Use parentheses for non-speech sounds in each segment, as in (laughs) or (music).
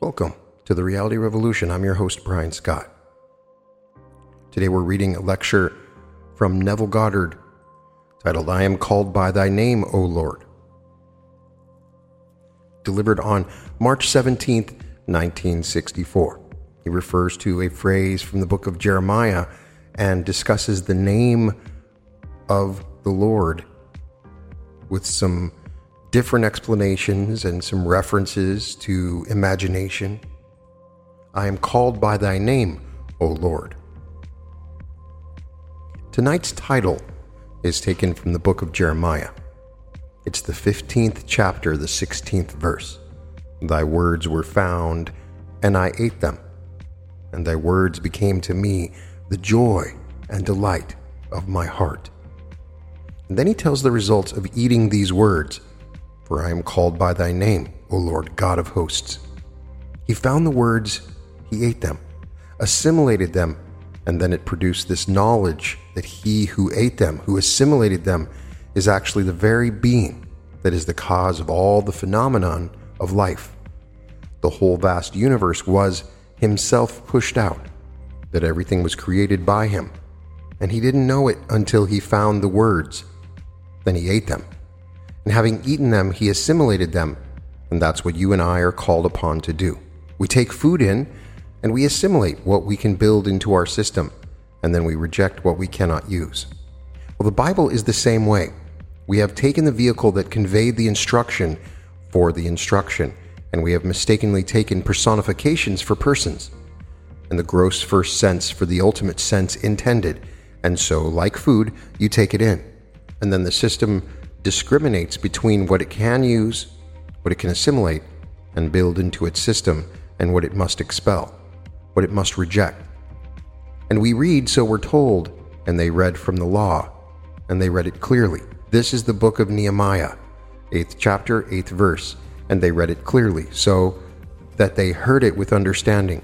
Welcome to the Reality Revolution. I'm your host, Brian Scott. Today we're reading a lecture from Neville Goddard titled, I Am Called by Thy Name, O Lord. Delivered on March 17th, 1964. He refers to a phrase from the book of Jeremiah and discusses the name of the Lord with some different explanations and some references to imagination. I am called by thy name, O Lord. Tonight's title is taken from the book of Jeremiah. It's the 15th chapter, the 16th verse. Thy words were found, and I ate them, and thy words became to me the joy and delight of my heart. And then he tells the results of eating these words For I am called by thy name, O Lord God of hosts. He found the words, he ate them, assimilated them, and then it produced this knowledge that he who ate them, who assimilated them, is actually the very being that is the cause of all the phenomenon of life. The whole vast universe was himself pushed out, that everything was created by him, and he didn't know it until he found the words then he ate them. And having eaten them, he assimilated them. And that's what you and I are called upon to do. We take food in and we assimilate what we can build into our system, and then we reject what we cannot use. Well, the Bible is the same way. We have taken the vehicle that conveyed the instruction for the instruction, and we have mistakenly taken personifications for persons, and the gross first sense for the ultimate sense intended. And so, like food, you take it in and then the system discriminates between what it can use, what it can assimilate and build into its system, and what it must expel, what it must reject. And we read, so we're told, and they read from the law, and they read it clearly. This is the book of Nehemiah, 8th chapter, 8th verse, and they read it clearly, so that they heard it with understanding.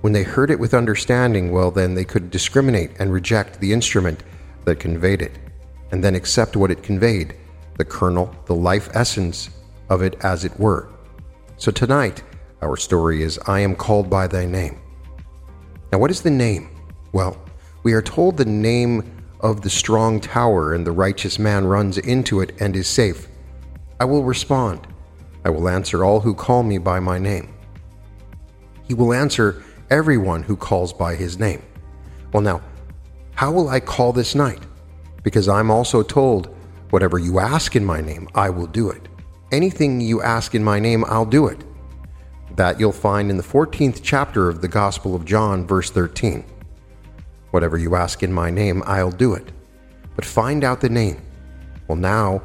When they heard it with understanding, well, then they could discriminate and reject the instrument that conveyed it and then accept what it conveyed, the kernel, the life essence of it as it were. So tonight, our story is I am called by thy name. Now, what is the name? Well, we are told the name of the strong tower, and the righteous man runs into it and is safe. I will respond. I will answer all who call me by my name. He will answer everyone who calls by his name. Well, now, how will I call this night? because I'm also told, Whatever you ask in my name, I will do it. Anything you ask in my name, I'll do it. That you'll find in the 14th chapter of the Gospel of John, verse 13. Whatever you ask in my name, I'll do it. But find out the name. Well, now,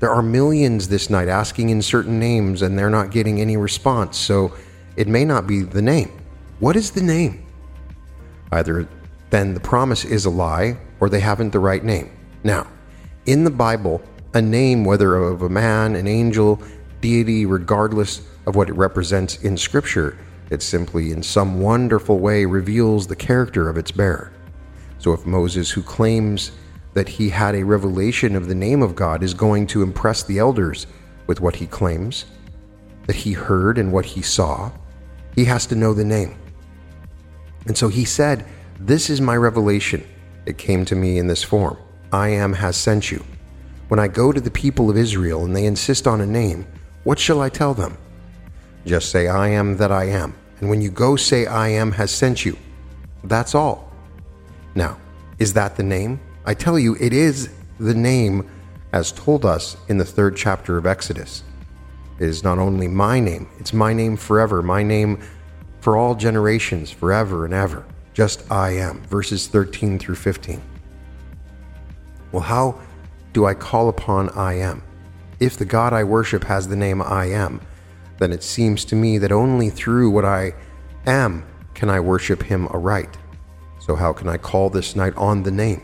there are millions this night asking in certain names and they're not getting any response, so it may not be the name. What is the name? Either then the promise is a lie or they haven't the right name. Now, in the Bible, a name, whether of a man, an angel, deity, regardless of what it represents in Scripture, it simply in some wonderful way reveals the character of its bearer. So if Moses, who claims that he had a revelation of the name of God, is going to impress the elders with what he claims, that he heard and what he saw, he has to know the name. And so he said, This is my revelation. It came to me in this form I am has sent you. When I go to the people of Israel and they insist on a name, what shall I tell them? Just say, I am that I am. And when you go, say, I am has sent you. That's all. Now, is that the name? I tell you, it is the name as told us in the third chapter of Exodus. It is not only my name, it's my name forever, my name for all generations, forever and ever just I am, verses 13 through 15. Well, how do I call upon I am? If the God I worship has the name I am, then it seems to me that only through what I am can I worship him aright. So, how can I call this night on the name?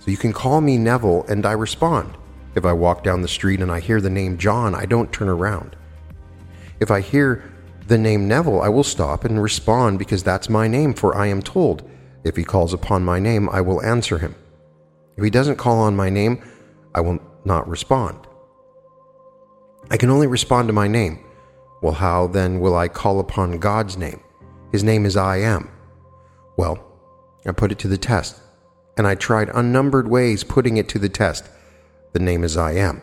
So, you can call me Neville and I respond. If I walk down the street and I hear the name John, I don't turn around. If I hear the name Neville, I will stop and respond because that's my name, for I am told, if he calls upon my name, I will answer him. If he doesn't call on my name, I will not respond. I can only respond to my name Well, how then will I call upon God's name? His name is I am. Well, I put it to the test, and I tried unnumbered ways putting it to the test. The name is I am.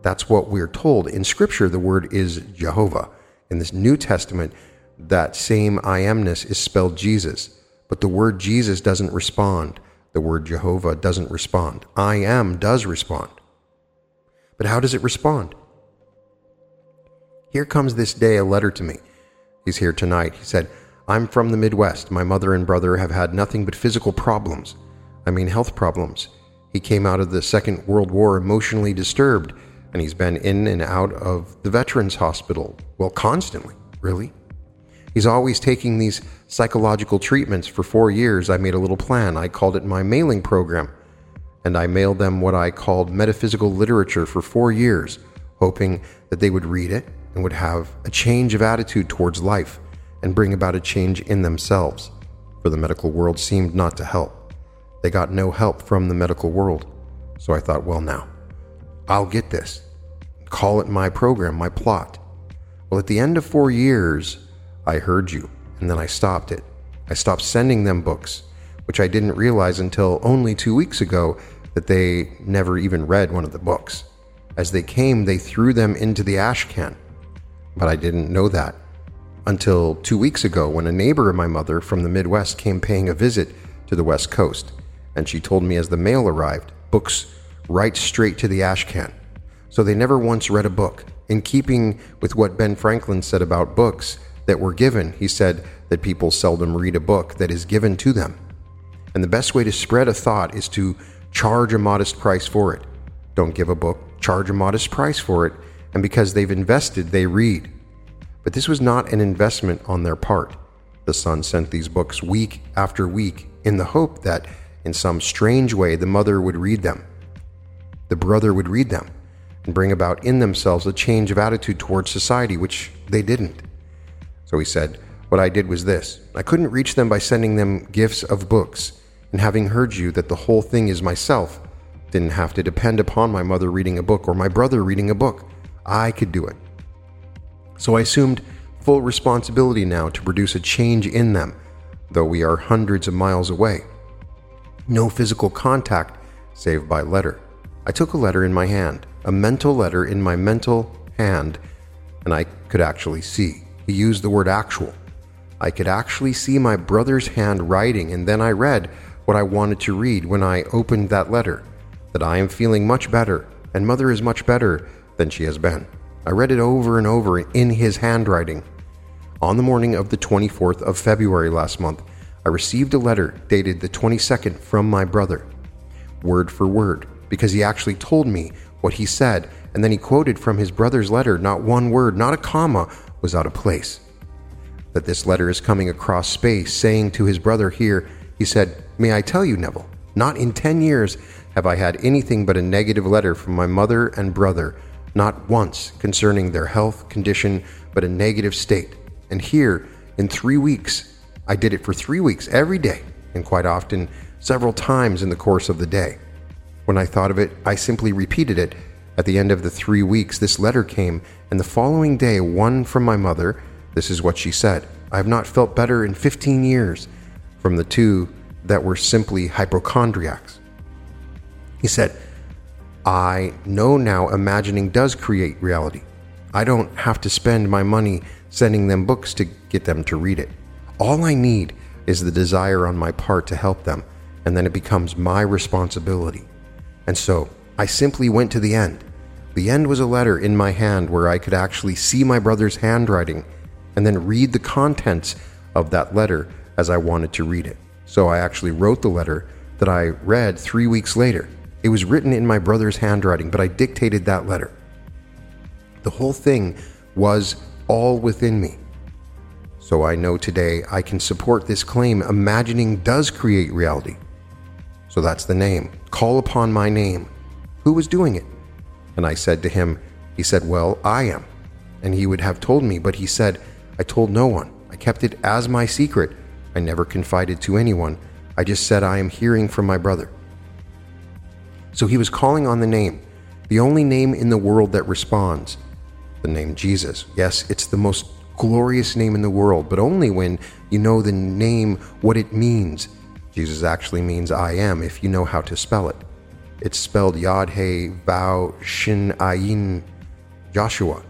That's what we're told. In Scripture, the word is Jehovah. In this New Testament, that same I amness is spelled Jesus, but the word Jesus doesn't respond. The word Jehovah doesn't respond. I am does respond. But how does it respond? Here comes this day a letter to me. He's here tonight. He said, I'm from the Midwest. My mother and brother have had nothing but physical problems. I mean, health problems. He came out of the Second World War emotionally disturbed, and he's been in and out of the Veterans Hospital. Well, constantly, really. He's always taking these psychological treatments for four years. I made a little plan. I called it my mailing program. And I mailed them what I called metaphysical literature for four years, hoping that they would read it and would have a change of attitude towards life and bring about a change in themselves. For the medical world seemed not to help. They got no help from the medical world. So I thought, well, now, I'll get this. Call it my program, my plot. Well, at the end of four years, I heard you, and then I stopped it. I stopped sending them books, which I didn't realize until only two weeks ago that they never even read one of the books. As they came, they threw them into the ash can but I didn't know that until two weeks ago when a neighbor of my mother from the Midwest came paying a visit to the West Coast, and she told me as the mail arrived, books right straight to the ash can. So they never once read a book. In keeping with what Ben Franklin said about books that were given, he said that people seldom read a book that is given to them. And the best way to spread a thought is to charge a modest price for it. Don't give a book, charge a modest price for it, and because they've invested, they read. But this was not an investment on their part. The son sent these books week after week in the hope that, in some strange way, the mother would read them. The brother would read them and bring about in themselves a change of attitude towards society, which they didn't. So he said, What I did was this I couldn't reach them by sending them gifts of books, and having heard you that the whole thing is myself, didn't have to depend upon my mother reading a book or my brother reading a book. I could do it. So I assumed full responsibility now to produce a change in them, though we are hundreds of miles away. No physical contact, save by letter. I took a letter in my hand, a mental letter in my mental hand, and I could actually see. He used the word actual. I could actually see my brother's hand writing, and then I read what I wanted to read when I opened that letter that I am feeling much better, and mother is much better, than she has been. I read it over and over in his handwriting. On the morning of the 24th of February last month, I received a letter dated the 22nd from my brother, word for word, because he actually told me what he said, and then he quoted from his brother's letter. Not one word, not a comma was out of place. That this letter is coming across space, saying to his brother here, he said, May I tell you, Neville, not in 10 years have I had anything but a negative letter from my mother and brother not once concerning their health condition, but a negative state. And here, in three weeks, I did it for three weeks every day, and quite often several times in the course of the day. When I thought of it, I simply repeated it. At the end of the three weeks, this letter came, and the following day, one from my mother. This is what she said I have not felt better in 15 years, from the two that were simply hypochondriacs. He said, I know now imagining does create reality. I don't have to spend my money sending them books to get them to read it. All I need is the desire on my part to help them, and then it becomes my responsibility. And so I simply went to the end. The end was a letter in my hand where I could actually see my brother's handwriting and then read the contents of that letter as I wanted to read it. So I actually wrote the letter that I read three weeks later. It was written in my brother's handwriting, but I dictated that letter. The whole thing was all within me. So I know today I can support this claim imagining does create reality. So that's the name. Call upon my name. Who was doing it? And I said to him, He said, Well, I am. And he would have told me, but he said, I told no one. I kept it as my secret. I never confided to anyone. I just said, I am hearing from my brother. So he was calling on the name, the only name in the world that responds. the name Jesus. Yes, it's the most glorious name in the world, but only when you know the name, what it means. Jesus actually means I am if you know how to spell it. It's spelled Yod He Vau Shin Ayin Joshua.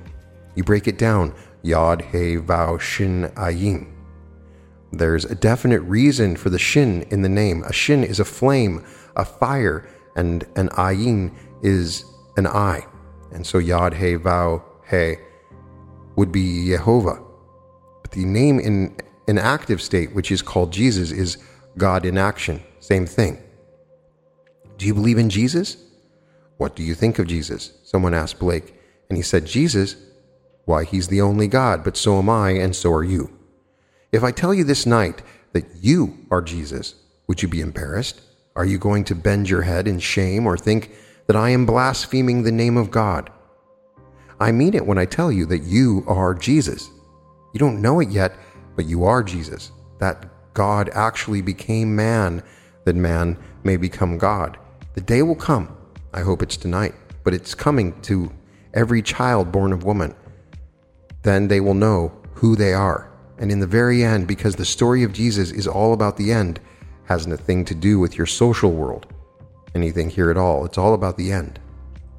You break it down Yod He Vau Shin Ayin. There's a definite reason for the shin in the name. A shin is a flame, a fire, and an ayin is an eye. And so Yod He Vau He would be Jehovah. But the name in an active state, which is called Jesus, is God in action. Same thing. Do you believe in Jesus? What do you think of Jesus? Someone asked Blake, and he said, Jesus? Why, he's the only God, but so am I, and so are you. If I tell you this night that you are Jesus, would you be embarrassed? Are you going to bend your head in shame or think that I am blaspheming the name of God? I mean it when I tell you that you are Jesus. You don't know it yet, but you are Jesus. That God actually became man, that man may become God. The day will come. I hope it's tonight, but it's coming to every child born of woman. Then they will know who they are. And in the very end, because the story of Jesus is all about the end, hasn't a thing to do with your social world, anything here at all. It's all about the end.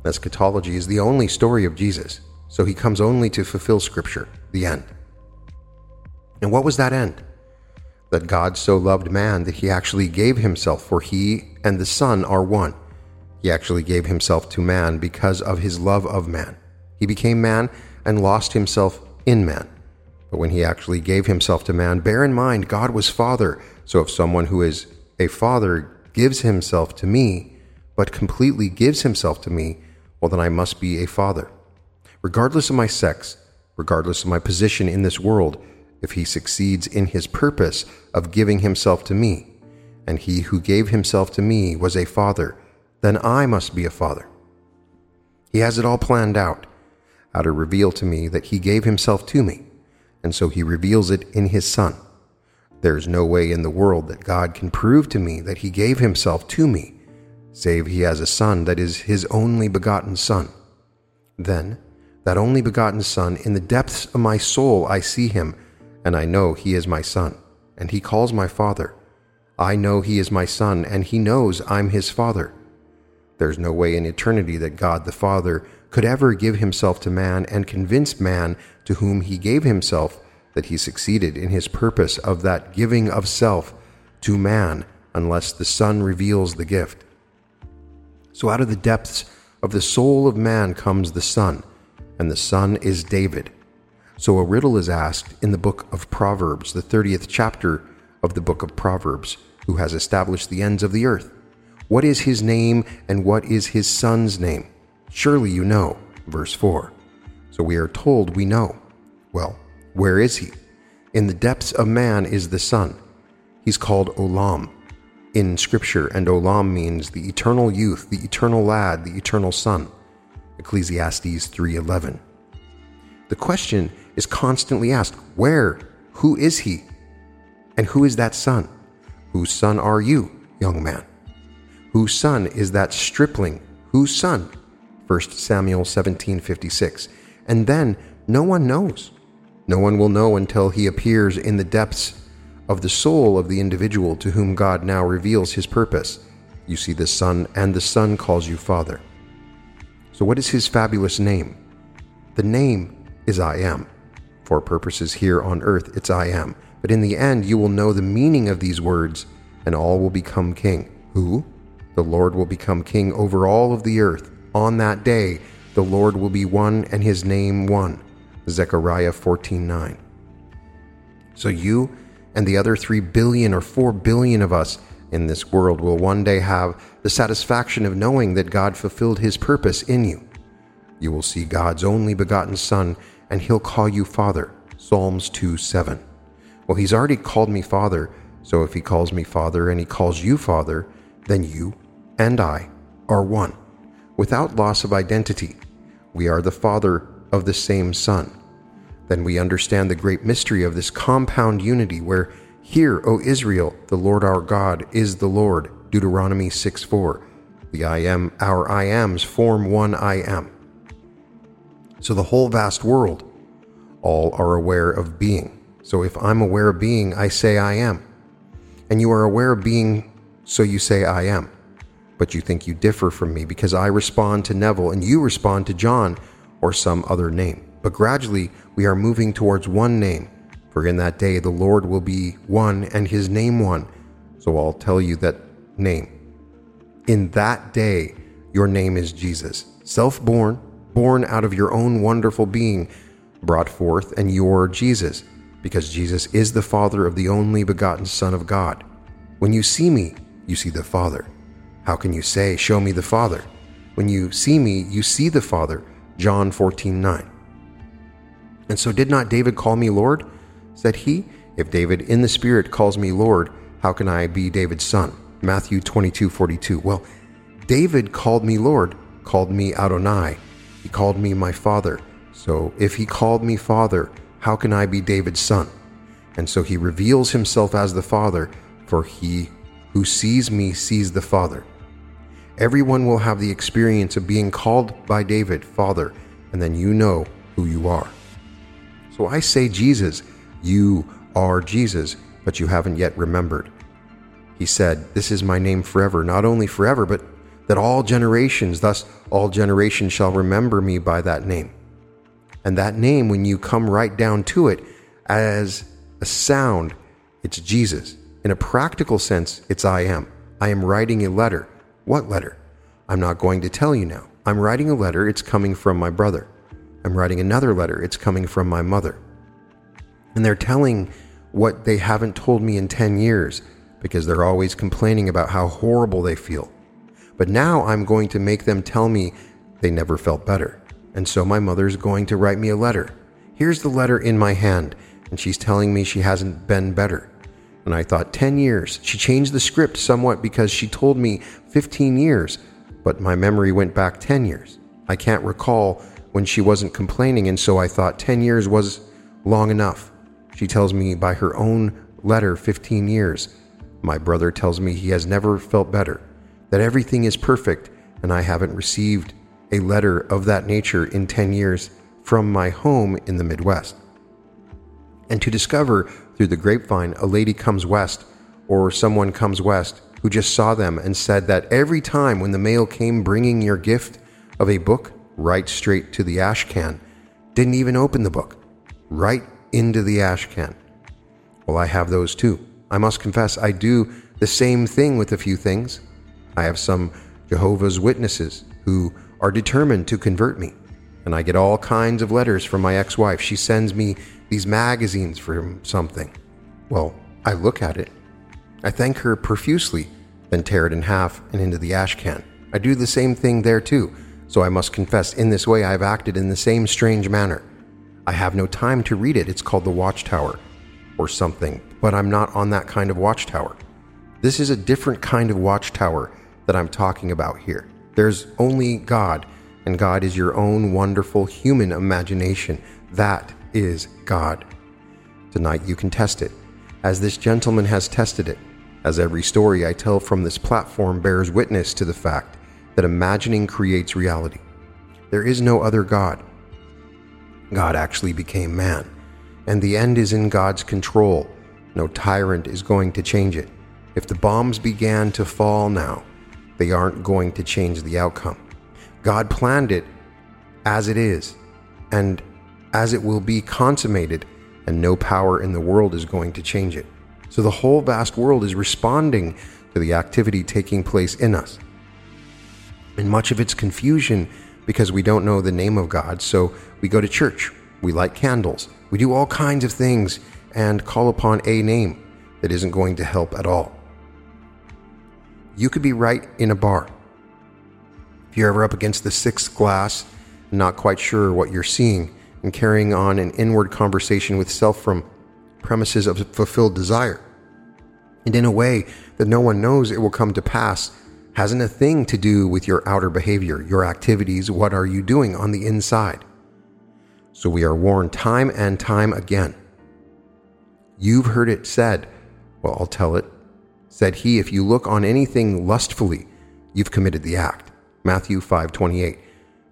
Eschatology is the only story of Jesus, so he comes only to fulfill Scripture, the end. And what was that end? That God so loved man that he actually gave himself, for he and the Son are one. He actually gave himself to man because of his love of man. He became man and lost himself in man. But when he actually gave himself to man, bear in mind, God was Father. So if someone who is a father gives himself to me, but completely gives himself to me, well, then I must be a father. Regardless of my sex, regardless of my position in this world, if he succeeds in his purpose of giving himself to me, and he who gave himself to me was a father, then I must be a father. He has it all planned out, how to reveal to me that he gave himself to me and so he reveals it in his Son. There is no way in the world that God can prove to me that he gave himself to me, save he has a Son that is his only begotten Son. Then, that only begotten Son, in the depths of my soul I see him, and I know he is my Son, and he calls my Father. I know he is my Son, and he knows I'm his Father. There's no way in eternity that God the Father could ever give himself to man and convince man to whom he gave himself that he succeeded in his purpose of that giving of self to man unless the Son reveals the gift. So out of the depths of the soul of man comes the Son, and the Son is David. So a riddle is asked in the book of Proverbs, the 30th chapter of the book of Proverbs, who has established the ends of the earth. What is his name and what is his son's name? Surely you know. Verse 4. So we are told we know. Well, where is he? In the depths of man is the Son. He's called Olam in Scripture, and Olam means the eternal youth, the eternal lad, the eternal son. Ecclesiastes 3:11. The question is constantly asked, where? Who is he? And who is that son? Whose son are you, young man? Whose son is that stripling? Whose son? 1 Samuel 17:56. And then no one knows. No one will know until he appears in the depths of the soul of the individual to whom God now reveals his purpose. You see the Son, and the Son calls you Father. So, what is his fabulous name? The name is I am. For purposes here on earth, it's I am. But in the end, you will know the meaning of these words, and all will become king. Who? The Lord will become king over all of the earth. On that day, the Lord will be one and his name one. Zechariah 14:9. So you and the other 3 billion or 4 billion of us in this world will one day have the satisfaction of knowing that God fulfilled his purpose in you. You will see God's only begotten Son, and he'll call you Father. Psalms 2 7. Well, he's already called me Father, so if he calls me Father and he calls you Father, then you and I are one without loss of identity. We are the Father of the same Son. Then we understand the great mystery of this compound unity where, Hear, O Israel, the Lord our God is the Lord. Deuteronomy 6 4. The I am, our I ams form one I am. So the whole vast world, all are aware of being. So if I'm aware of being, I say I am. And you are aware of being, so you say I am. But you think you differ from me because I respond to Neville and you respond to John or some other name. But gradually we are moving towards one name. For in that day the Lord will be one and his name one. So I'll tell you that name. In that day, your name is Jesus, self born, born out of your own wonderful being, brought forth, and you're Jesus, because Jesus is the Father of the only begotten Son of God. When you see me, you see the Father. How can you say, Show me the Father? When you see me, you see the Father. John 14 9. And so did not David call me Lord? Said he, If David in the Spirit calls me Lord, how can I be David's son? Matthew 22 42. Well, David called me Lord, called me Adonai. Called me my father. So if he called me father, how can I be David's son? And so he reveals himself as the father, for he who sees me sees the father. Everyone will have the experience of being called by David, Father, and then you know who you are. So I say, Jesus, you are Jesus, but you haven't yet remembered. He said, This is my name forever, not only forever, but that all generations, thus all generations shall remember me by that name. And that name, when you come right down to it, as a sound, it's Jesus. In a practical sense, it's I am. I am writing a letter. What letter? I'm not going to tell you now. I'm writing a letter, it's coming from my brother. I'm writing another letter, it's coming from my mother. And they're telling what they haven't told me in 10 years because they're always complaining about how horrible they feel. But now I'm going to make them tell me they never felt better. And so my mother's going to write me a letter. Here's the letter in my hand, and she's telling me she hasn't been better. And I thought 10 years. She changed the script somewhat because she told me 15 years, but my memory went back 10 years. I can't recall when she wasn't complaining, and so I thought 10 years was long enough. She tells me by her own letter 15 years. My brother tells me he has never felt better, that everything is perfect, and I haven't received a letter of that nature in 10 years from my home in the Midwest. And to discover through the grapevine a lady comes west or someone comes west who just saw them and said that every time when the mail came bringing your gift of a book right straight to the ash can, didn't even open the book, right into the ash can. Well, I have those too. I must confess, I do the same thing with a few things. I have some Jehovah's Witnesses who are determined to convert me, and I get all kinds of letters from my ex wife. She sends me these magazines for something. Well, I look at it. I thank her profusely, then tear it in half and into the ash can. I do the same thing there too, so I must confess in this way I have acted in the same strange manner. I have no time to read it. It's called The Watchtower or something, but I'm not on that kind of watchtower. This is a different kind of watchtower that I'm talking about here. There's only God, and God is your own wonderful human imagination. That is God. Tonight you can test it, as this gentleman has tested it, as every story I tell from this platform bears witness to the fact that imagining creates reality. There is no other God. God actually became man, and the end is in God's control. No tyrant is going to change it. If the bombs began to fall now, they aren't going to change the outcome. God planned it as it is, and as it will be consummated, and no power in the world is going to change it. So the whole vast world is responding to the activity taking place in us. And much of its confusion because we don't know the name of God, so we go to church, we light candles, we do all kinds of things and call upon a name that isn't going to help at all. You could be right in a bar. If you're ever up against the sixth glass, not quite sure what you're seeing, and carrying on an inward conversation with self from premises of fulfilled desire. And in a way that no one knows it will come to pass, hasn't a thing to do with your outer behavior, your activities, what are you doing on the inside. So we are warned time and time again. You've heard it said, well, I'll tell it. Said he, if you look on anything lustfully, you've committed the act. Matthew 5:28.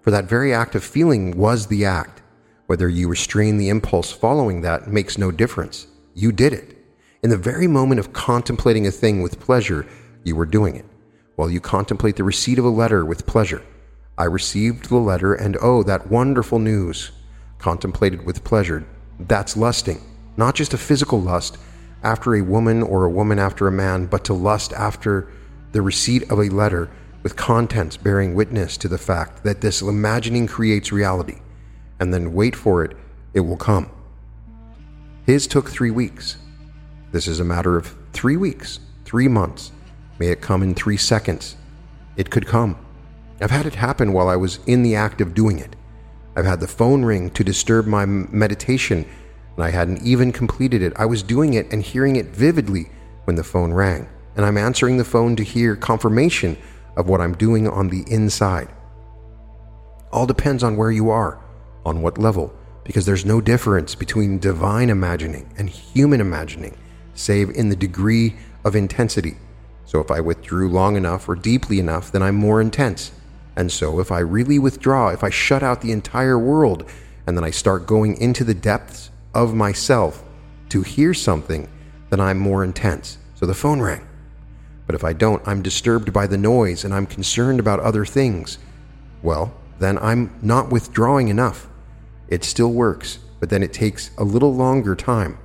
For that very act of feeling was the act. Whether you restrain the impulse following that makes no difference. You did it. In the very moment of contemplating a thing with pleasure, you were doing it. While you contemplate the receipt of a letter with pleasure, I received the letter, and oh, that wonderful news! Contemplated with pleasure. That's lusting. Not just a physical lust after a woman or a woman after a man, but to lust after the receipt of a letter with contents bearing witness to the fact that this imagining creates reality, and then wait for it, it will come. His took three weeks. This is a matter of three weeks, three months. May it come in three seconds. It could come. I've had it happen while I was in the act of doing it. I've had the phone ring to disturb my meditation, and I hadn't even completed it. I was doing it and hearing it vividly when the phone rang, and I'm answering the phone to hear confirmation of what I'm doing on the inside. All depends on where you are, on what level, because there's no difference between divine imagining and human imagining, save in the degree of intensity. So if I withdrew long enough or deeply enough, then I'm more intense. And so if I really withdraw, if I shut out the entire world, and then I start going into the depths of myself to hear something, then I'm more intense. So the phone rang. But if I don't, I'm disturbed by the noise and I'm concerned about other things. Well, then I'm not withdrawing enough. It still works, but then it takes a little longer time,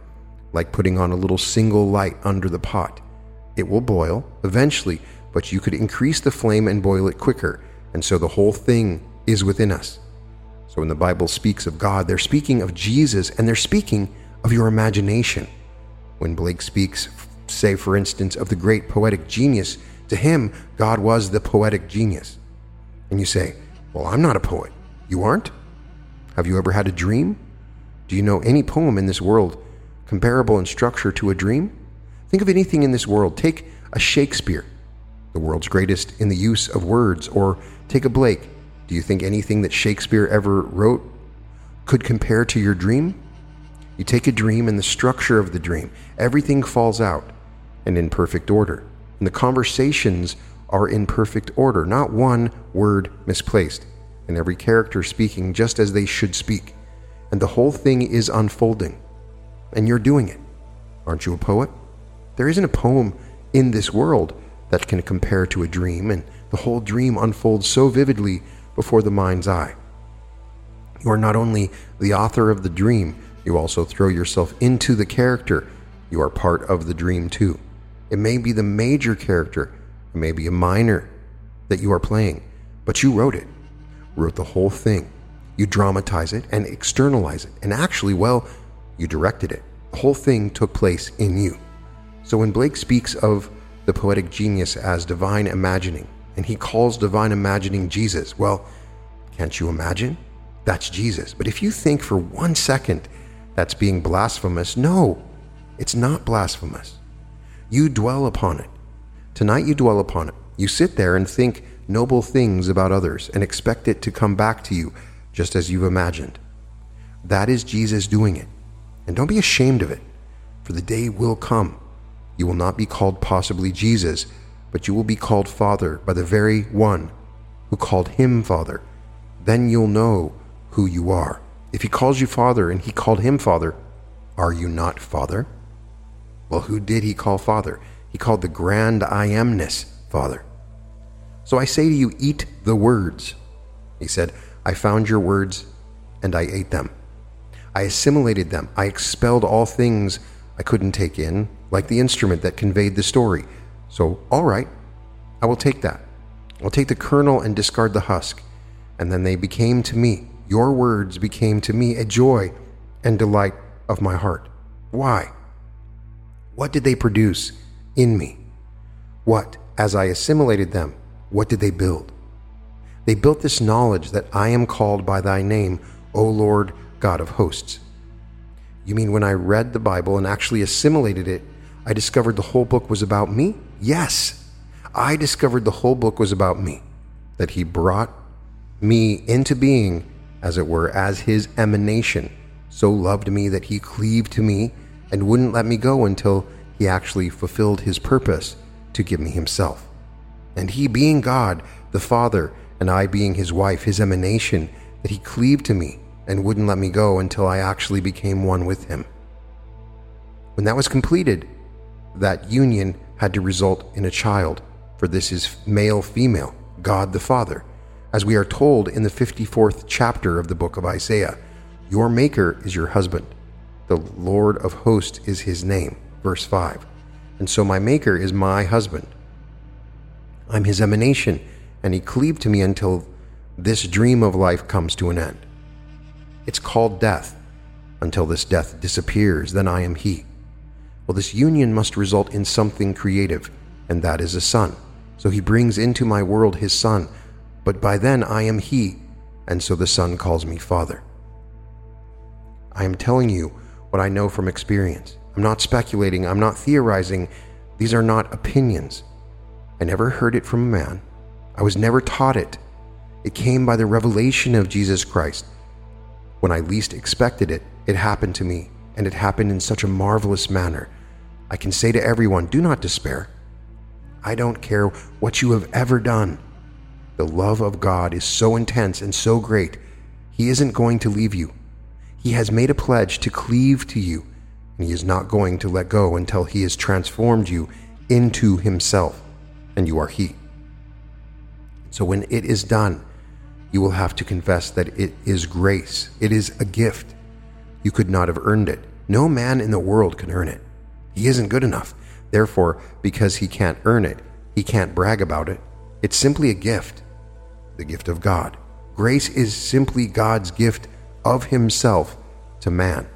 like putting on a little single light under the pot. It will boil eventually, but you could increase the flame and boil it quicker, and so the whole thing is within us. So when the Bible speaks of God, they're speaking of Jesus and they're speaking of your imagination. When Blake speaks say, for instance, of the great poetic genius, to him, God was the poetic genius. And you say, Well, I'm not a poet. You aren't? Have you ever had a dream? Do you know any poem in this world comparable in structure to a dream? Think of anything in this world. Take a Shakespeare, the world's greatest in the use of words, or take a Blake. Do you think anything that Shakespeare ever wrote could compare to your dream? You take a dream and the structure of the dream, everything falls out and in perfect order. And the conversations are in perfect order, not one word misplaced, and every character speaking just as they should speak. And the whole thing is unfolding. And you're doing it. Aren't you a poet? There isn't a poem in this world that can compare to a dream, and the whole dream unfolds so vividly before the mind's eye. You are not only the author of the dream, you also throw yourself into the character. You are part of the dream too. It may be the major character, it may be a minor that you are playing, but you wrote it, wrote the whole thing. You dramatize it and externalize it, and actually, well, you directed it. The whole thing took place in you. So when Blake speaks of the poetic genius as divine imagining, and he calls divine imagining Jesus, well, can't you imagine? That's Jesus. But if you think for one second that's being blasphemous, no, it's not blasphemous. You dwell upon it. Tonight you dwell upon it. You sit there and think noble things about others and expect it to come back to you just as you've imagined. That is Jesus doing it. And don't be ashamed of it, for the day will come. You will not be called possibly Jesus, but you will be called Father by the very one who called him Father. Then you'll know who you are. If he calls you Father and he called him Father, are you not Father? Well, who did he call Father? He called the grand I amness Father. So I say to you, eat the words. He said, I found your words and I ate them. I assimilated them. I expelled all things I couldn't take in, like the instrument that conveyed the story. So, all right, I will take that. I'll take the kernel and discard the husk. And then they became to me, your words became to me a joy and delight of my heart. Why? What did they produce in me? What, as I assimilated them, what did they build? They built this knowledge that I am called by thy name, O Lord God of hosts. You mean when I read the Bible and actually assimilated it, I discovered the whole book was about me? Yes, I discovered the whole book was about me, that he brought me into being, as it were, as his emanation, so loved me that he cleaved to me and wouldn't let me go until he actually fulfilled his purpose to give me himself. And he, being God, the Father, and I being his wife, his emanation, that he cleaved to me and wouldn't let me go until I actually became one with him. When that was completed, that union had to result in a child, for this is male female, God the Father. As we are told in the 54th chapter of the book of Isaiah, Your Maker is your husband. The Lord of hosts is his name. Verse 5. And so my Maker is my husband. I'm his emanation, and he cleaved to me until this dream of life comes to an end. It's called death. Until this death disappears, then I am he. Well, this union must result in something creative, and that is a son. So he brings into my world his son, but by then I am he, and so the son calls me father. I am telling you what I know from experience. I'm not speculating, I'm not theorizing. These are not opinions. I never heard it from a man. I was never taught it. It came by the revelation of Jesus Christ. When I least expected it, it happened to me, and it happened in such a marvelous manner. I can say to everyone, do not despair. I don't care what you have ever done. The love of God is so intense and so great, He isn't going to leave you. He has made a pledge to cleave to you, and He is not going to let go until He has transformed you into Himself, and you are He. So when it is done, you will have to confess that it is grace. It is a gift. You could not have earned it. No man in the world can earn it. He isn't good enough. Therefore, because he can't earn it, he can't brag about it. It's simply a gift, the gift of God. Grace is simply God's gift of himself to man.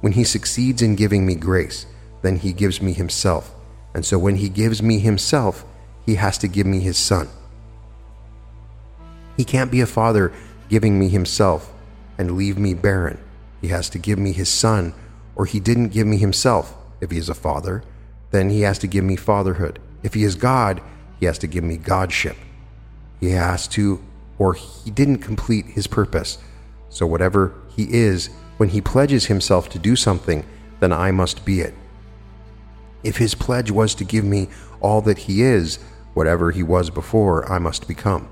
When he succeeds in giving me grace, then he gives me himself. And so when he gives me himself, he has to give me his son. He can't be a father giving me himself and leave me barren. He has to give me his son, or he didn't give me himself. If he is a father, then he has to give me fatherhood. If he is God, he has to give me godship. He has to, or he didn't complete his purpose. So, whatever he is, when he pledges himself to do something, then I must be it. If his pledge was to give me all that he is, whatever he was before, I must become.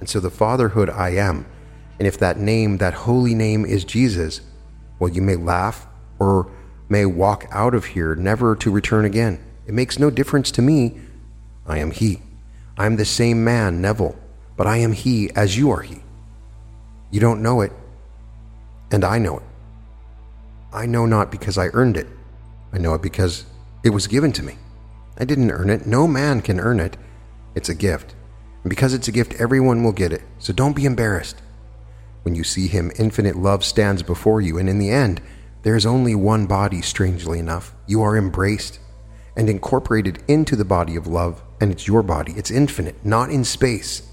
And so the fatherhood I am, and if that name, that holy name is Jesus, well, you may laugh or may walk out of here never to return again. It makes no difference to me. I am He. I am the same man, Neville, but I am He as you are He. You don't know it, and I know it. I know not because I earned it. I know it because it was given to me. I didn't earn it. No man can earn it. It's a gift. And because it's a gift, everyone will get it. So don't be embarrassed. When you see Him, infinite love stands before you, and in the end, there is only one body, strangely enough. You are embraced and incorporated into the body of love, and it's your body. It's infinite, not in space.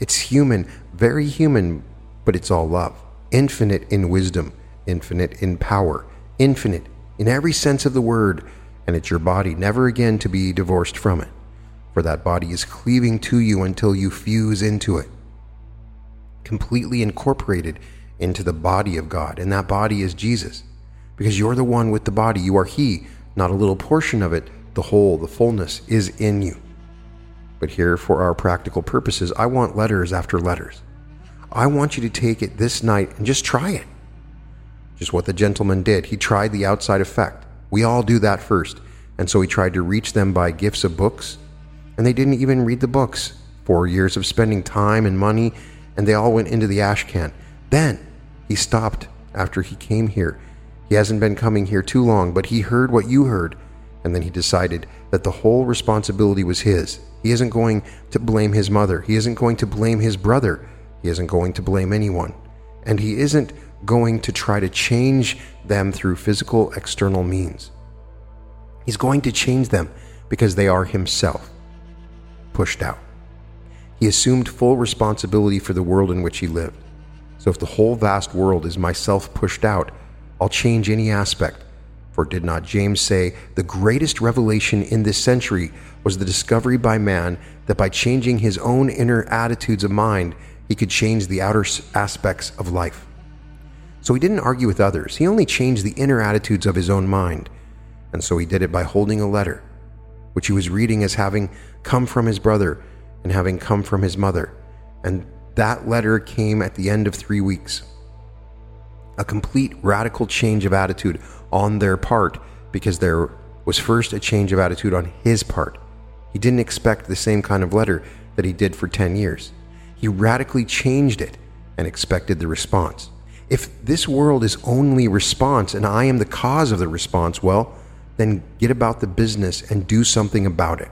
It's human, very human, but it's all love. Infinite in wisdom, infinite in power, infinite in every sense of the word, and it's your body, never again to be divorced from it for that body is cleaving to you until you fuse into it, completely incorporated into the body of God, and that body is Jesus. Because you're the one with the body, you are He, not a little portion of it. The whole, the fullness is in you. But here, for our practical purposes, I want letters after letters. I want you to take it this night and just try it. Just what the gentleman did. He tried the outside effect. We all do that first. And so he tried to reach them by gifts of books, and they didn't even read the books. Four years of spending time and money, and they all went into the ash can. Then he stopped after he came here. He hasn't been coming here too long, but he heard what you heard, and then he decided that the whole responsibility was his. He isn't going to blame his mother. He isn't going to blame his brother. He isn't going to blame anyone. And he isn't going to try to change them through physical external means. He's going to change them because they are himself pushed out. He assumed full responsibility for the world in which he lived. So if the whole vast world is myself pushed out, I'll change any aspect. For did not James say, the greatest revelation in this century was the discovery by man that by changing his own inner attitudes of mind, he could change the outer aspects of life? So he didn't argue with others, he only changed the inner attitudes of his own mind. And so he did it by holding a letter which he was reading as having come from his brother and having come from his mother. And that letter came at the end of three weeks. A complete radical change of attitude on their part because there was first a change of attitude on his part. He didn't expect the same kind of letter that he did for 10 years. He radically changed it and expected the response. If this world is only response and I am the cause of the response, well, then get about the business and do something about it.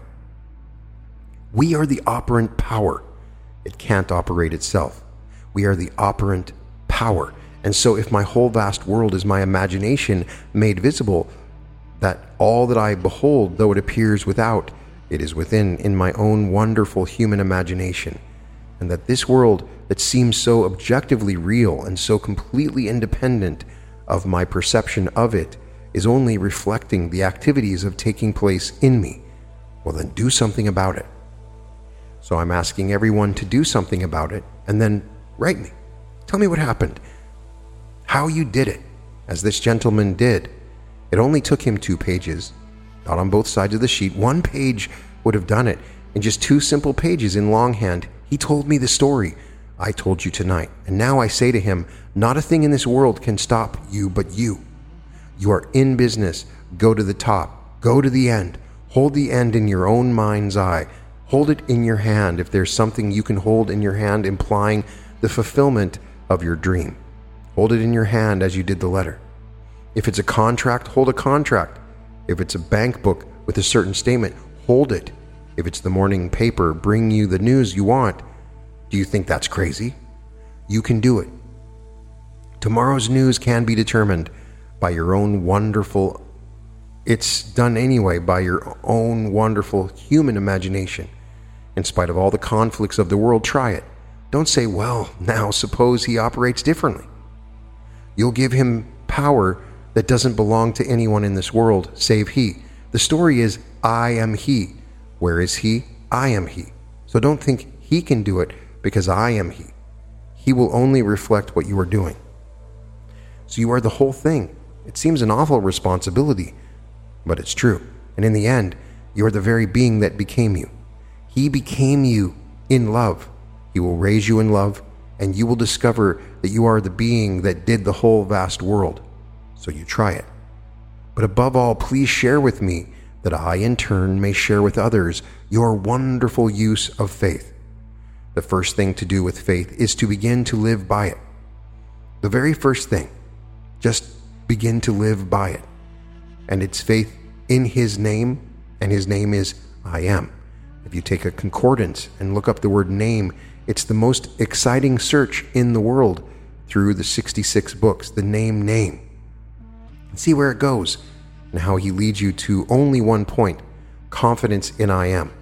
We are the operant power. It can't operate itself. We are the operant power. And so, if my whole vast world is my imagination made visible, that all that I behold, though it appears without, it is within in my own wonderful human imagination, and that this world that seems so objectively real and so completely independent of my perception of it is only reflecting the activities of taking place in me, well, then do something about it. So I'm asking everyone to do something about it and then write me. Tell me what happened, how you did it, as this gentleman did. It only took him two pages, not on both sides of the sheet. One page would have done it. In just two simple pages in longhand, he told me the story I told you tonight. And now I say to him, Not a thing in this world can stop you but you. You are in business. Go to the top. Go to the end. Hold the end in your own mind's eye. Hold it in your hand if there's something you can hold in your hand implying the fulfillment of your dream. Hold it in your hand as you did the letter. If it's a contract, hold a contract. If it's a bank book with a certain statement, hold it. If it's the morning paper bringing you the news you want, do you think that's crazy? You can do it. Tomorrow's news can be determined by your own wonderful, it's done anyway by your own wonderful human imagination. In spite of all the conflicts of the world, try it. Don't say, well, now suppose he operates differently. You'll give him power that doesn't belong to anyone in this world save he. The story is, I am he. Where is he? I am he. So don't think he can do it because I am he. He will only reflect what you are doing. So you are the whole thing. It seems an awful responsibility, but it's true. And in the end, you are the very being that became you. He became you in love. He will raise you in love, and you will discover that you are the being that did the whole vast world. So you try it. But above all, please share with me that I, in turn, may share with others your wonderful use of faith. The first thing to do with faith is to begin to live by it. The very first thing. Just begin to live by it. And it's faith in His name, and His name is I am. If you take a concordance and look up the word name, it's the most exciting search in the world through the 66 books, the name name. And see where it goes and how He leads you to only one point confidence in I am.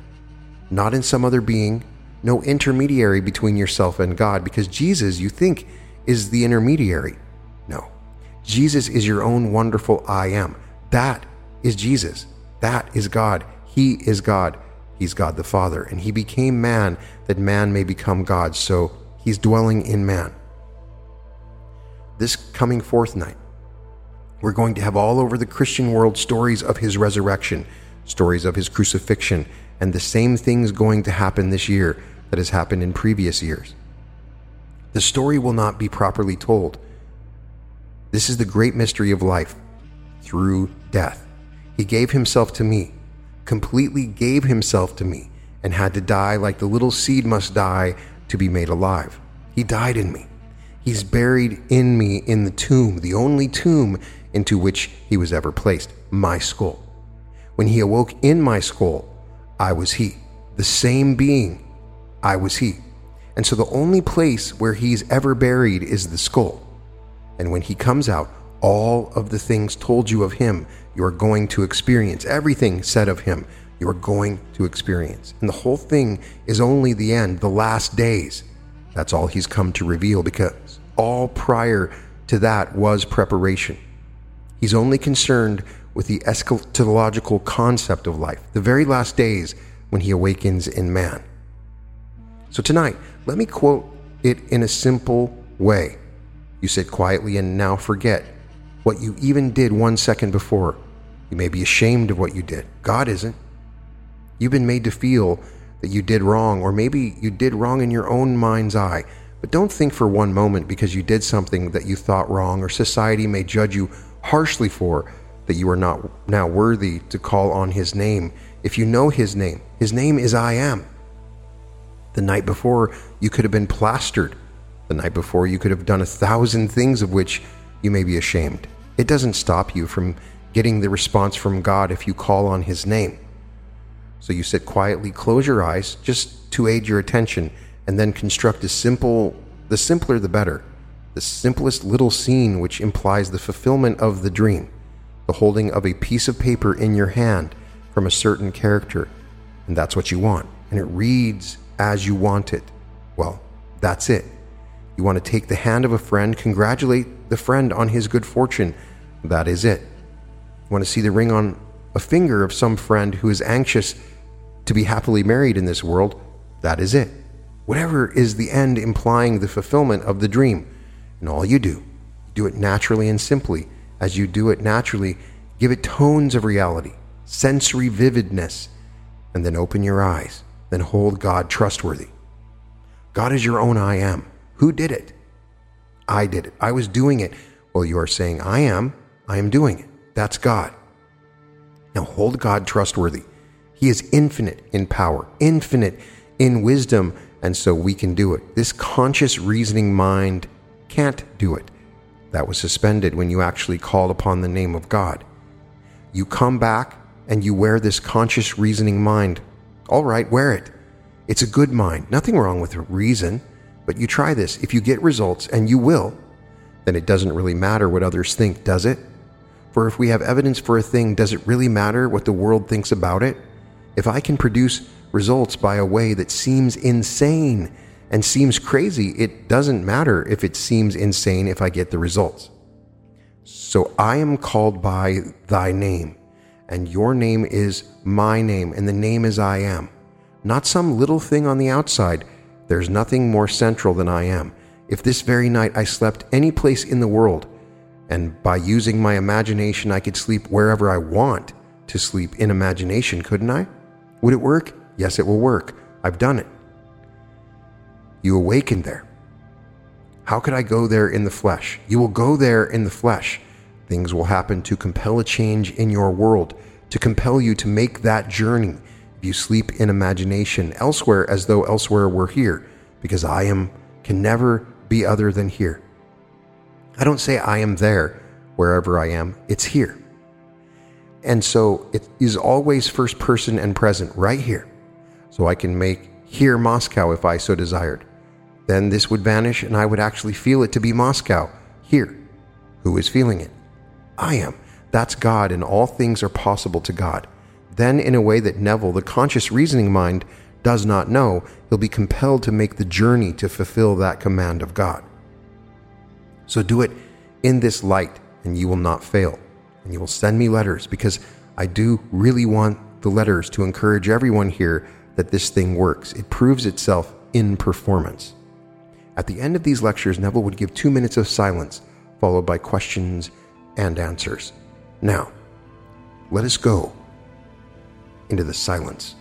Not in some other being, no intermediary between yourself and God, because Jesus, you think, is the intermediary. No. Jesus is your own wonderful I am. That is Jesus. That is God. He is God. He's God the Father. And He became man that man may become God. So He's dwelling in man. This coming fourth night, we're going to have all over the Christian world stories of His resurrection, stories of His crucifixion, and the same things going to happen this year that has happened in previous years. The story will not be properly told this is the great mystery of life through death. He gave himself to me, completely gave himself to me, and had to die like the little seed must die to be made alive. He died in me. He's buried in me in the tomb, the only tomb into which he was ever placed, my skull. When he awoke in my skull, I was he. The same being, I was he. And so the only place where he's ever buried is the skull. And when he comes out, all of the things told you of him, you are going to experience. Everything said of him, you are going to experience. And the whole thing is only the end, the last days. That's all he's come to reveal because all prior to that was preparation. He's only concerned with the eschatological concept of life, the very last days when he awakens in man. So tonight, let me quote it in a simple way. You sit quietly and now forget what you even did one second before. You may be ashamed of what you did. God isn't. You've been made to feel that you did wrong, or maybe you did wrong in your own mind's eye. But don't think for one moment because you did something that you thought wrong or society may judge you harshly for that you are not now worthy to call on his name. If you know his name, his name is I am. The night before, you could have been plastered. The night before, you could have done a thousand things of which you may be ashamed. It doesn't stop you from getting the response from God if you call on his name. So you sit quietly, close your eyes just to aid your attention, and then construct a simple, the simpler the better, the simplest little scene which implies the fulfillment of the dream, the holding of a piece of paper in your hand from a certain character. And that's what you want. And it reads as you want it. Well, that's it. You want to take the hand of a friend, congratulate the friend on his good fortune. That is it. Want to see the ring on a finger of some friend who is anxious to be happily married in this world, that is it. Whatever is the end implying the fulfillment of the dream. And all you do, do it naturally and simply. As you do it naturally, give it tones of reality, sensory vividness, and then open your eyes. Then hold God trustworthy. God is your own I am. Who did it? I did it. I was doing it. Well, you are saying, I am. I am doing it. That's God. Now hold God trustworthy. He is infinite in power, infinite in wisdom, and so we can do it. This conscious reasoning mind can't do it. That was suspended when you actually called upon the name of God. You come back and you wear this conscious reasoning mind. All right, wear it. It's a good mind. Nothing wrong with reason. But you try this. If you get results, and you will, then it doesn't really matter what others think, does it? For if we have evidence for a thing, does it really matter what the world thinks about it? If I can produce results by a way that seems insane and seems crazy, it doesn't matter if it seems insane if I get the results. So I am called by thy name, and your name is my name, and the name is I am. Not some little thing on the outside. There's nothing more central than I am. If this very night I slept any place in the world, and by using my imagination, I could sleep wherever I want to sleep in imagination, couldn't I? Would it work? Yes, it will work. I've done it. You awaken there. How could I go there in the flesh? You will go there in the flesh. Things will happen to compel a change in your world, to compel you to make that journey. If you sleep in imagination elsewhere as though elsewhere were here, because I am can never be other than here. I don't say I am there wherever I am, it's here. And so it is always first person and present right here. So I can make here Moscow if I so desired. Then this would vanish and I would actually feel it to be Moscow here. Who is feeling it? I am. That's God, and all things are possible to God. Then, in a way that Neville, the conscious reasoning mind, does not know, he'll be compelled to make the journey to fulfill that command of God. So do it in this light, and you will not fail. And you will send me letters because I do really want the letters to encourage everyone here that this thing works. It proves itself in performance. At the end of these lectures, Neville would give two minutes of silence, followed by questions and answers. Now, let us go into the silence.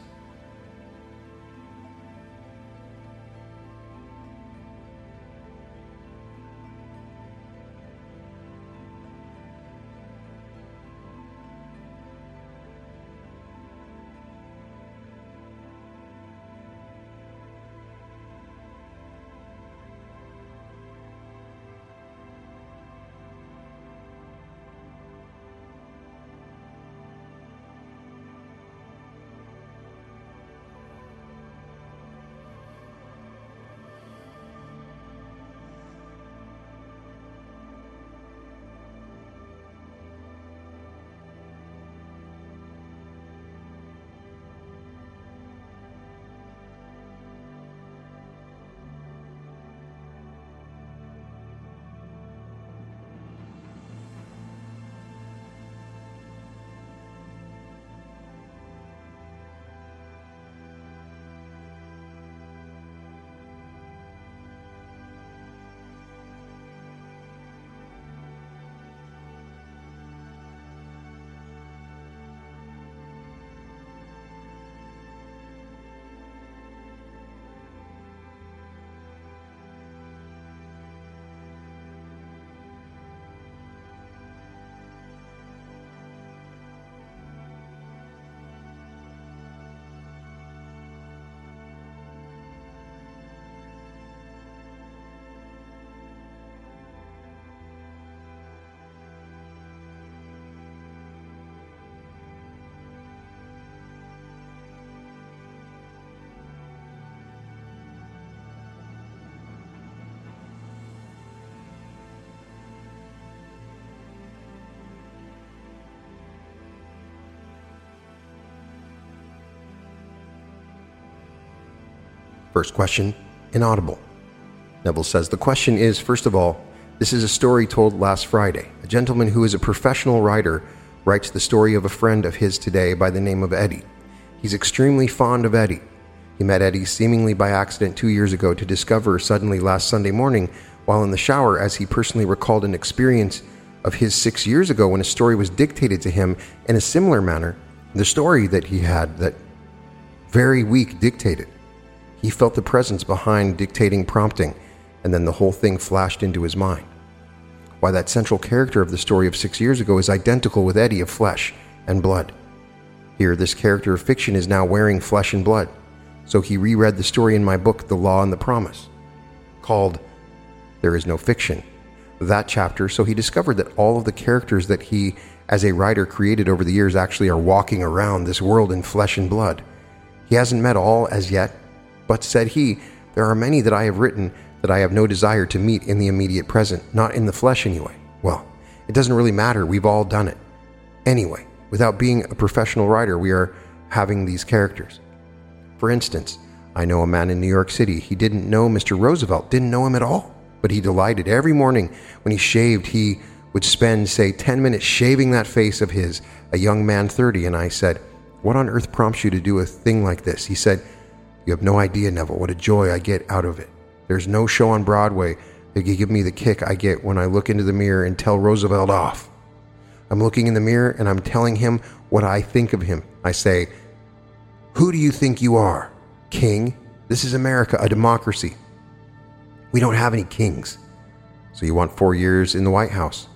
First question Inaudible. Neville says the question is first of all, this is a story told last Friday. A gentleman who is a professional writer writes the story of a friend of his today by the name of Eddie. He's extremely fond of Eddie. He met Eddie seemingly by accident two years ago to discover suddenly last Sunday morning while in the shower as he personally recalled an experience of his six years ago when a story was dictated to him in a similar manner. The story that he had that very week dictated. He felt the presence behind dictating prompting, and then the whole thing flashed into his mind why that central character of the story of six years ago is identical with Eddie of flesh and blood. Here, this character of fiction is now wearing flesh and blood. So he reread the story in my book, The Law and the Promise, called There Is No Fiction. That chapter, so he discovered that all of the characters that he, as a writer, created over the years actually are walking around this world in flesh and blood. He hasn't met all as yet, but said he, There are many that I have written that I have no desire to meet in the immediate present, not in the flesh anyway. Well, it doesn't really matter, we've all done it. Anyway, without being a professional writer, we are having these characters. For instance, I know a man in New York City. He didn't know Mr. Roosevelt, didn't know him at all, but he delighted. Every morning when he shaved, he would spend, say, 10 minutes shaving that face of his, a young man 30. And I said, What on earth prompts you to do a thing like this? He said, You have no idea, Neville, what a joy I get out of it. There's no show on Broadway that can give me the kick I get when I look into the mirror and tell Roosevelt off. I'm looking in the mirror and I'm telling him what I think of him. I say, Who do you think you are? King? This is America, a democracy. We don't have any kings. So you want four years in the White House.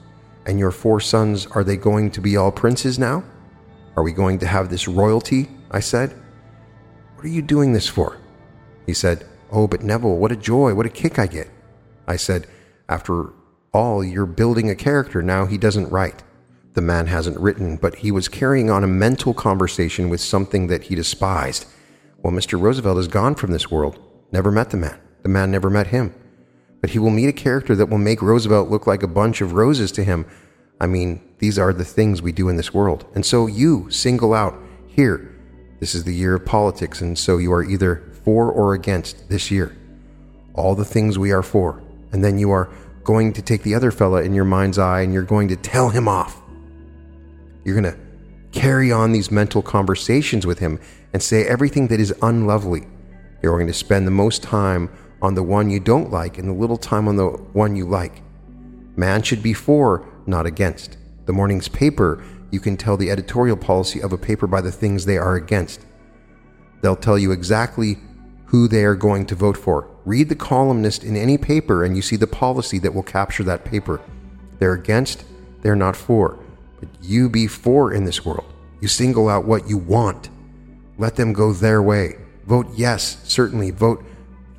And your four sons, are they going to be all princes now? Are we going to have this royalty? I said. What are you doing this for? He said, Oh, but Neville, what a joy, what a kick I get. I said, After all, you're building a character. Now he doesn't write. The man hasn't written, but he was carrying on a mental conversation with something that he despised. Well, Mr. Roosevelt is gone from this world, never met the man. The man never met him. But he will meet a character that will make Roosevelt look like a bunch of roses to him. I mean, these are the things we do in this world. And so you single out here. This is the year of politics, and so you are either for or against this year. All the things we are for. And then you are going to take the other fella in your mind's eye and you're going to tell him off. You're going to carry on these mental conversations with him and say everything that is unlovely. You're going to spend the most time on the one you don't like and the little time on the one you like. Man should be for, not against. The morning's paper, you can tell the editorial policy of a paper by the things they are against. They'll tell you exactly who they are going to vote for. Read the columnist in any paper and you see the policy that will capture that paper. They're against, they're not for. But you be for in this world. You single out what you want. Let them go their way. Vote yes, certainly. Vote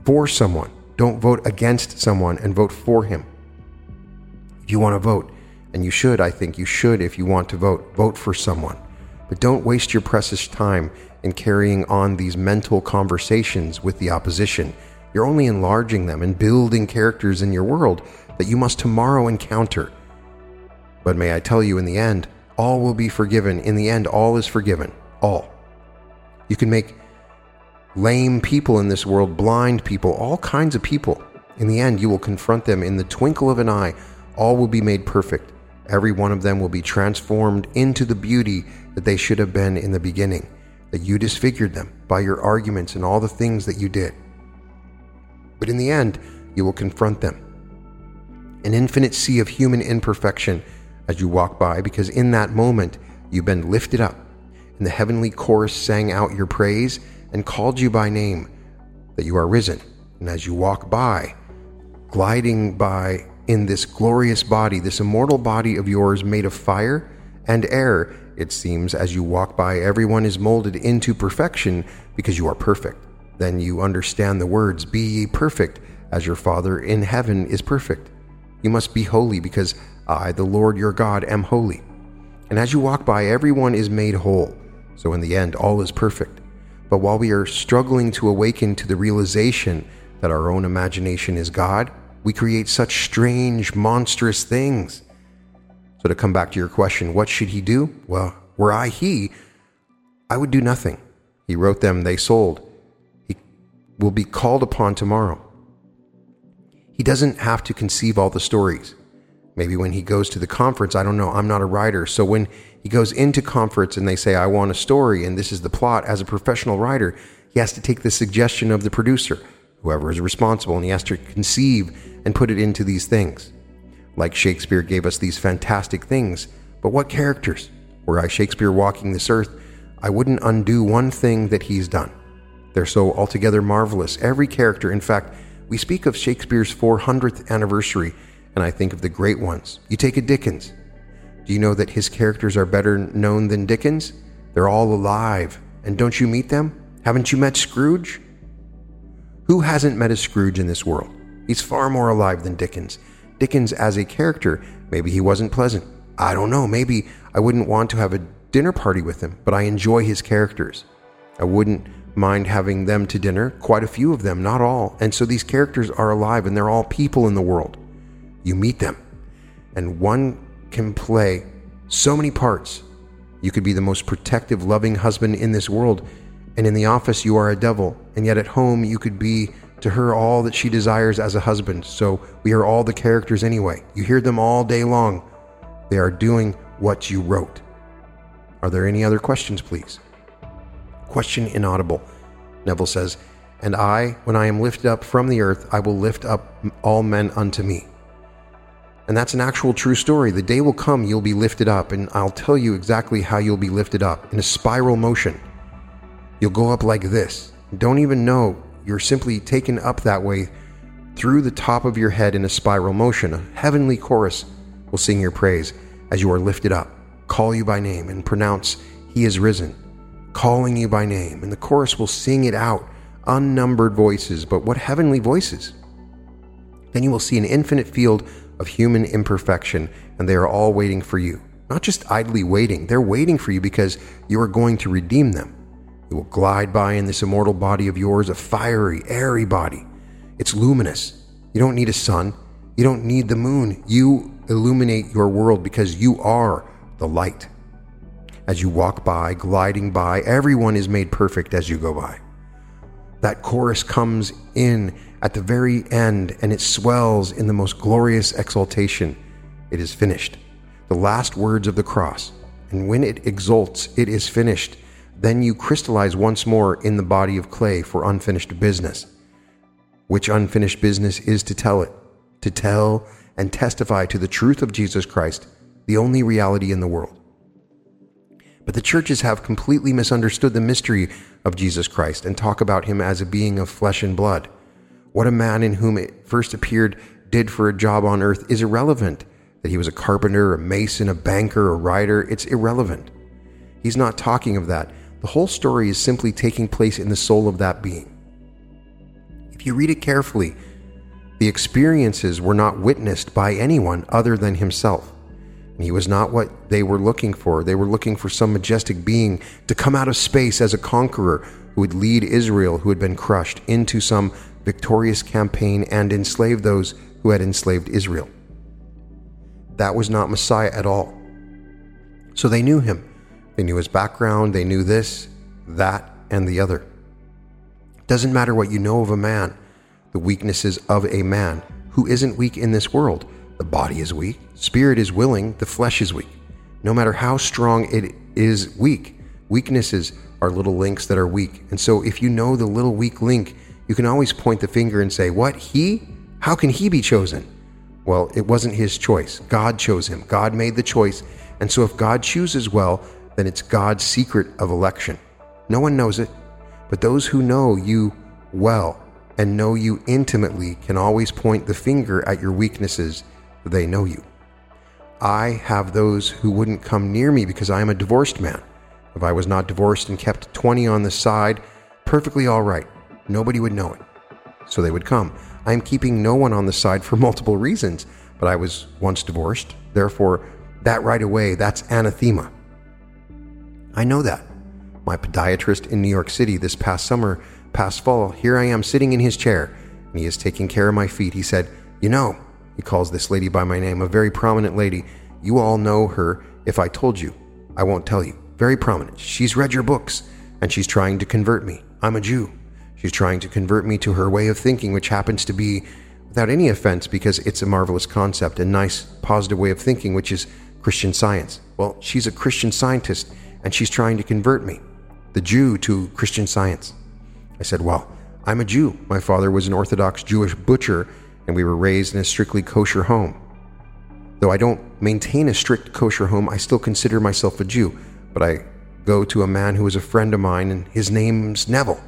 for someone. Don't vote against someone and vote for him. If you want to vote, and you should, I think you should, if you want to vote, vote for someone. But don't waste your precious time in carrying on these mental conversations with the opposition. You're only enlarging them and building characters in your world that you must tomorrow encounter. But may I tell you, in the end, all will be forgiven. In the end, all is forgiven. All. You can make lame people in this world, blind people, all kinds of people. In the end, you will confront them in the twinkle of an eye. All will be made perfect. Every one of them will be transformed into the beauty that they should have been in the beginning that you disfigured them by your arguments and all the things that you did. But in the end, you will confront them. An infinite sea of human imperfection as you walk by, because in that moment you've been lifted up, and the heavenly chorus sang out your praise and called you by name, that you are risen. And as you walk by, gliding by in this glorious body, this immortal body of yours made of fire and air, it seems, as you walk by, everyone is molded into perfection because you are perfect. Then you understand the words, Be ye perfect, as your Father in heaven is perfect. You must be holy because I, the Lord your God, am holy. And as you walk by, everyone is made whole. So in the end, all is perfect. But while we are struggling to awaken to the realization that our own imagination is God, we create such strange, monstrous things. So, to come back to your question, what should he do? Well, were I he, I would do nothing. He wrote them, they sold. He will be called upon tomorrow. He doesn't have to conceive all the stories. Maybe when he goes to the conference, I don't know, I'm not a writer. So when he goes into conference and they say, I want a story and this is the plot, as a professional writer, he has to take the suggestion of the producer, whoever is responsible, and he has to conceive and put it into these things. Like Shakespeare gave us these fantastic things, but what characters? Were I Shakespeare walking this earth, I wouldn't undo one thing that he's done. They're so altogether marvelous. Every character, in fact, we speak of Shakespeare's 400th anniversary and I think of the great ones. You take a Dickens. Do you know that his characters are better known than Dickens? They're all alive. And don't you meet them? Haven't you met Scrooge? Who hasn't met a Scrooge in this world? He's far more alive than Dickens. Dickens, as a character, maybe he wasn't pleasant. I don't know. Maybe I wouldn't want to have a dinner party with him, but I enjoy his characters. I wouldn't mind having them to dinner, quite a few of them, not all. And so these characters are alive and they're all people in the world you meet them. And one can play so many parts. You could be the most protective, loving husband in this world, and in the office you are a devil, and yet at home you could be to her all that she desires as a husband. So we are all the characters anyway. You hear them all day long. They are doing what you wrote. Are there any other questions, please? Question inaudible. Neville says, And I, when I am lifted up from the earth, I will lift up all men unto me. And that's an actual true story. The day will come, you'll be lifted up, and I'll tell you exactly how you'll be lifted up in a spiral motion. You'll go up like this. Don't even know you're simply taken up that way through the top of your head in a spiral motion. A heavenly chorus will sing your praise as you are lifted up, call you by name, and pronounce, He is risen, calling you by name. And the chorus will sing it out, unnumbered voices, but what heavenly voices! Then you will see an infinite field of human imperfection, and they are all waiting for you. Not just idly waiting, they're waiting for you because you are going to redeem them. You will glide by in this immortal body of yours, a fiery, airy body. It's luminous. You don't need a sun. You don't need the moon. You illuminate your world because you are the light. As you walk by, gliding by, everyone is made perfect as you go by. That chorus comes in at the very end and it swells in the most glorious exaltation. It is finished. The last words of the cross. And when it exults, it is finished. Then you crystallize once more in the body of clay for unfinished business. Which unfinished business is to tell it, to tell and testify to the truth of Jesus Christ, the only reality in the world. But the churches have completely misunderstood the mystery of Jesus Christ and talk about him as a being of flesh and blood. What a man in whom it first appeared did for a job on earth is irrelevant. That he was a carpenter, a mason, a banker, a writer, it's irrelevant. He's not talking of that. The whole story is simply taking place in the soul of that being. If you read it carefully, the experiences were not witnessed by anyone other than himself. And he was not what they were looking for. They were looking for some majestic being to come out of space as a conqueror who would lead Israel, who had been crushed, into some victorious campaign and enslave those who had enslaved Israel. That was not Messiah at all. So they knew him. They knew his background, they knew this, that, and the other. It doesn't matter what you know of a man, the weaknesses of a man who isn't weak in this world. The body is weak, spirit is willing, the flesh is weak. No matter how strong it is weak, weaknesses are little links that are weak. And so if you know the little weak link, you can always point the finger and say, What? He? How can he be chosen? Well, it wasn't his choice. God chose him. God made the choice. And so if God chooses well, then it's God's secret of election. No one knows it, but those who know you well and know you intimately can always point the finger at your weaknesses. They know you. I have those who wouldn't come near me because I am a divorced man. If I was not divorced and kept 20 on the side, perfectly all right. Nobody would know it. So they would come. I am keeping no one on the side for (laughs) multiple reasons, but I was once divorced. Therefore, that right away, that's anathema. I know that. My podiatrist in New York City this past summer, past fall, here I am sitting in his chair, and he is taking care of my feet. He said, You know, he calls this lady by my name, a very prominent lady. You all know her. If I told you, I won't tell you. Very prominent. She's read your books, and she's trying to convert me. I'm a Jew. She's trying to convert me to her way of thinking, which happens to be without any offense because it's a marvelous concept, a nice, positive way of thinking, which is Christian science. Well, she's a Christian scientist and she's trying to convert me, the Jew, to Christian science. I said, Well, I'm a Jew. My father was an Orthodox Jewish butcher and we were raised in a strictly kosher home. Though I don't maintain a strict kosher home, I still consider myself a Jew, but I go to a man who is a friend of mine and his name's Neville.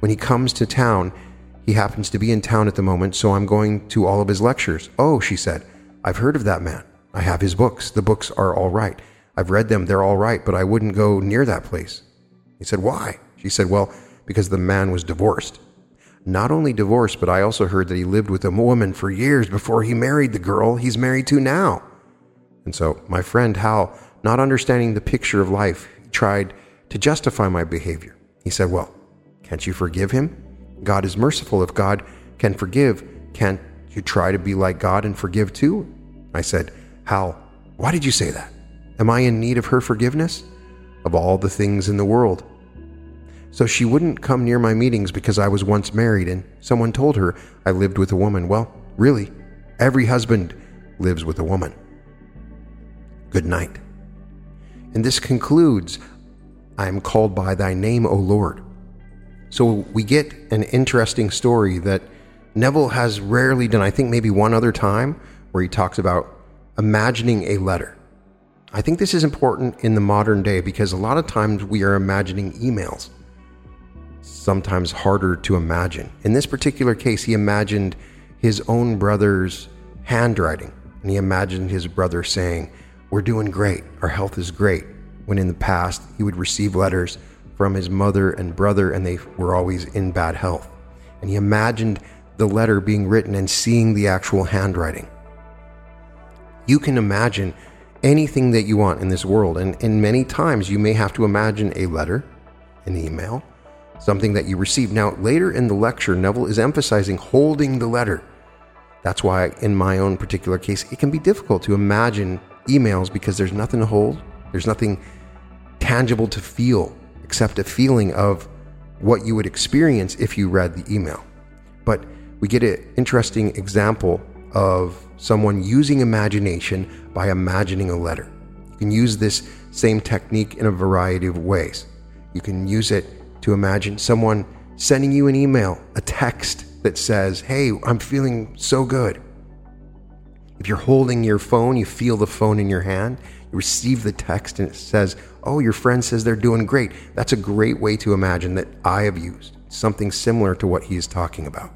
When he comes to town, he happens to be in town at the moment, so I'm going to all of his lectures. Oh, she said, I've heard of that man. I have his books. The books are all right. I've read them. They're all right, but I wouldn't go near that place. He said, Why? She said, Well, because the man was divorced. Not only divorced, but I also heard that he lived with a woman for years before he married the girl he's married to now. And so, my friend Hal, not understanding the picture of life, tried to justify my behavior. He said, Well, can't you forgive him? God is merciful. If God can forgive, can't you try to be like God and forgive too? I said, Hal, why did you say that? Am I in need of her forgiveness? Of all the things in the world. So she wouldn't come near my meetings because I was once married and someone told her I lived with a woman. Well, really, every husband lives with a woman. Good night. And this concludes I am called by thy name, O Lord. So we get an interesting story that Neville has rarely done. I think maybe one other time where he talks about imagining a letter. I think this is important in the modern day because a lot of times we are imagining emails, sometimes harder to imagine. In this particular case, he imagined his own brother's handwriting, and he imagined his brother saying, We're doing great, our health is great, when in the past he would receive letters from his mother and brother, and they were always in bad health. And he imagined the letter being written and seeing the actual handwriting. You can imagine anything that you want in this world, and, and many times you may have to imagine a letter, an email, something that you receive. Now, later in the lecture, Neville is emphasizing holding the letter. That's why, in my own particular case, it can be difficult to imagine emails because there's nothing to hold, there's nothing tangible to feel except a feeling of what you would experience if you read the email. But we get an interesting example of someone using imagination by imagining a letter. You can use this same technique in a variety of ways. You can use it to imagine someone sending you an email, a text that says, Hey, I'm feeling so good. If you're holding your phone, you feel the phone in your hand, you receive the text and it says, Oh, your friend says they're doing great. That's a great way to imagine that I have used something similar to what he is talking about.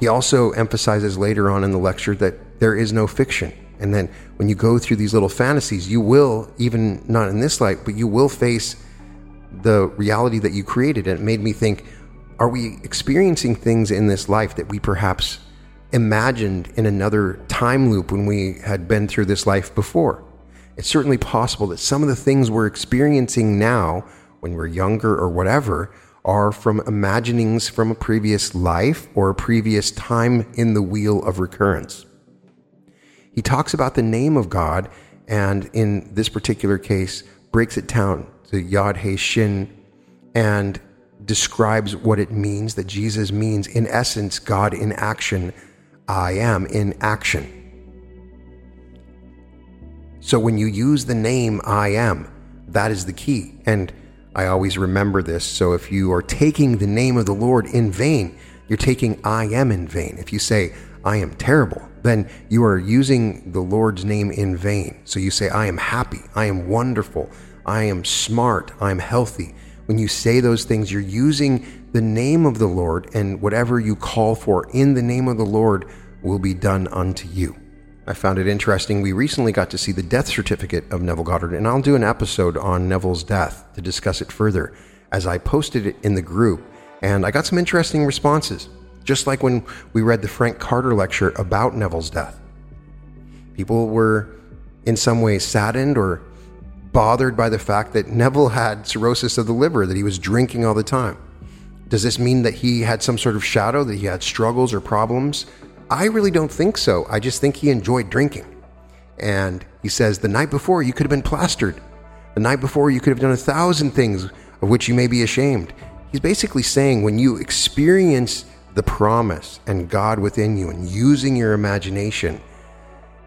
He also emphasizes later on in the lecture that there is no fiction. And then when you go through these little fantasies, you will, even not in this light, but you will face the reality that you created. And it made me think are we experiencing things in this life that we perhaps imagined in another time loop when we had been through this life before. It's certainly possible that some of the things we're experiencing now, when we're younger or whatever, are from imaginings from a previous life or a previous time in the wheel of recurrence. He talks about the name of God, and in this particular case, breaks it down to Yod He Shin and describes what it means that Jesus means, in essence, God in action I am in action. So when you use the name I am, that is the key. And I always remember this. So if you are taking the name of the Lord in vain, you're taking I am in vain. If you say, I am terrible, then you are using the Lord's name in vain. So you say, I am happy, I am wonderful, I am smart, I am healthy. When you say those things, you're using the name of the Lord, and whatever you call for in the name of the Lord will be done unto you. I found it interesting. We recently got to see the death certificate of Neville Goddard, and I'll do an episode on Neville's death to discuss it further as I posted it in the group, and I got some interesting responses, just like when we read the Frank Carter lecture about Neville's death. People were in some ways saddened or bothered by the fact that Neville had cirrhosis of the liver, that he was drinking all the time. Does this mean that he had some sort of shadow, that he had struggles or problems? I really don't think so. I just think he enjoyed drinking. And he says, the night before you could have been plastered. The night before you could have done a thousand things of which you may be ashamed. He's basically saying when you experience the promise and God within you and using your imagination,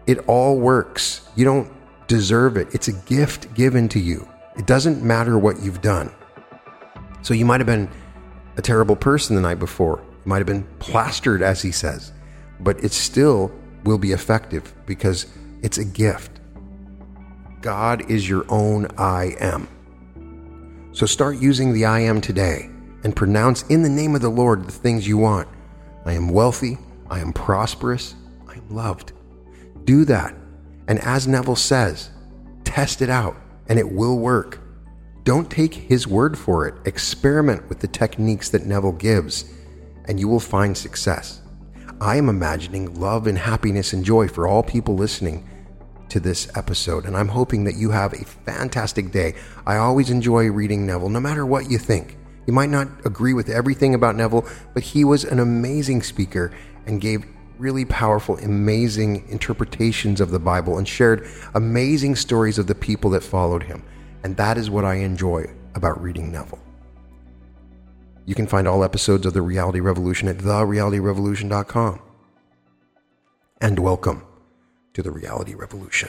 it all works. You don't deserve it. It's a gift given to you. It doesn't matter what you've done. So you might have been a terrible person the night before. You might have been plastered, as he says, but it still will be effective because it's a gift. God is your own I am. So start using the I am today and pronounce in the name of the Lord the things you want. I am wealthy. I am prosperous. I am loved. Do that. And as Neville says, test it out and it will work. Don't take his word for it. Experiment with the techniques that Neville gives and you will find success. I am imagining love and happiness and joy for all people listening to this episode, and I'm hoping that you have a fantastic day. I always enjoy reading Neville, no matter what you think. You might not agree with everything about Neville, but he was an amazing speaker and gave really powerful, amazing interpretations of the Bible and shared amazing stories of the people that followed him. And that is what I enjoy about reading Neville. You can find all episodes of The Reality Revolution at therealityrevolution.com. And welcome to The Reality Revolution.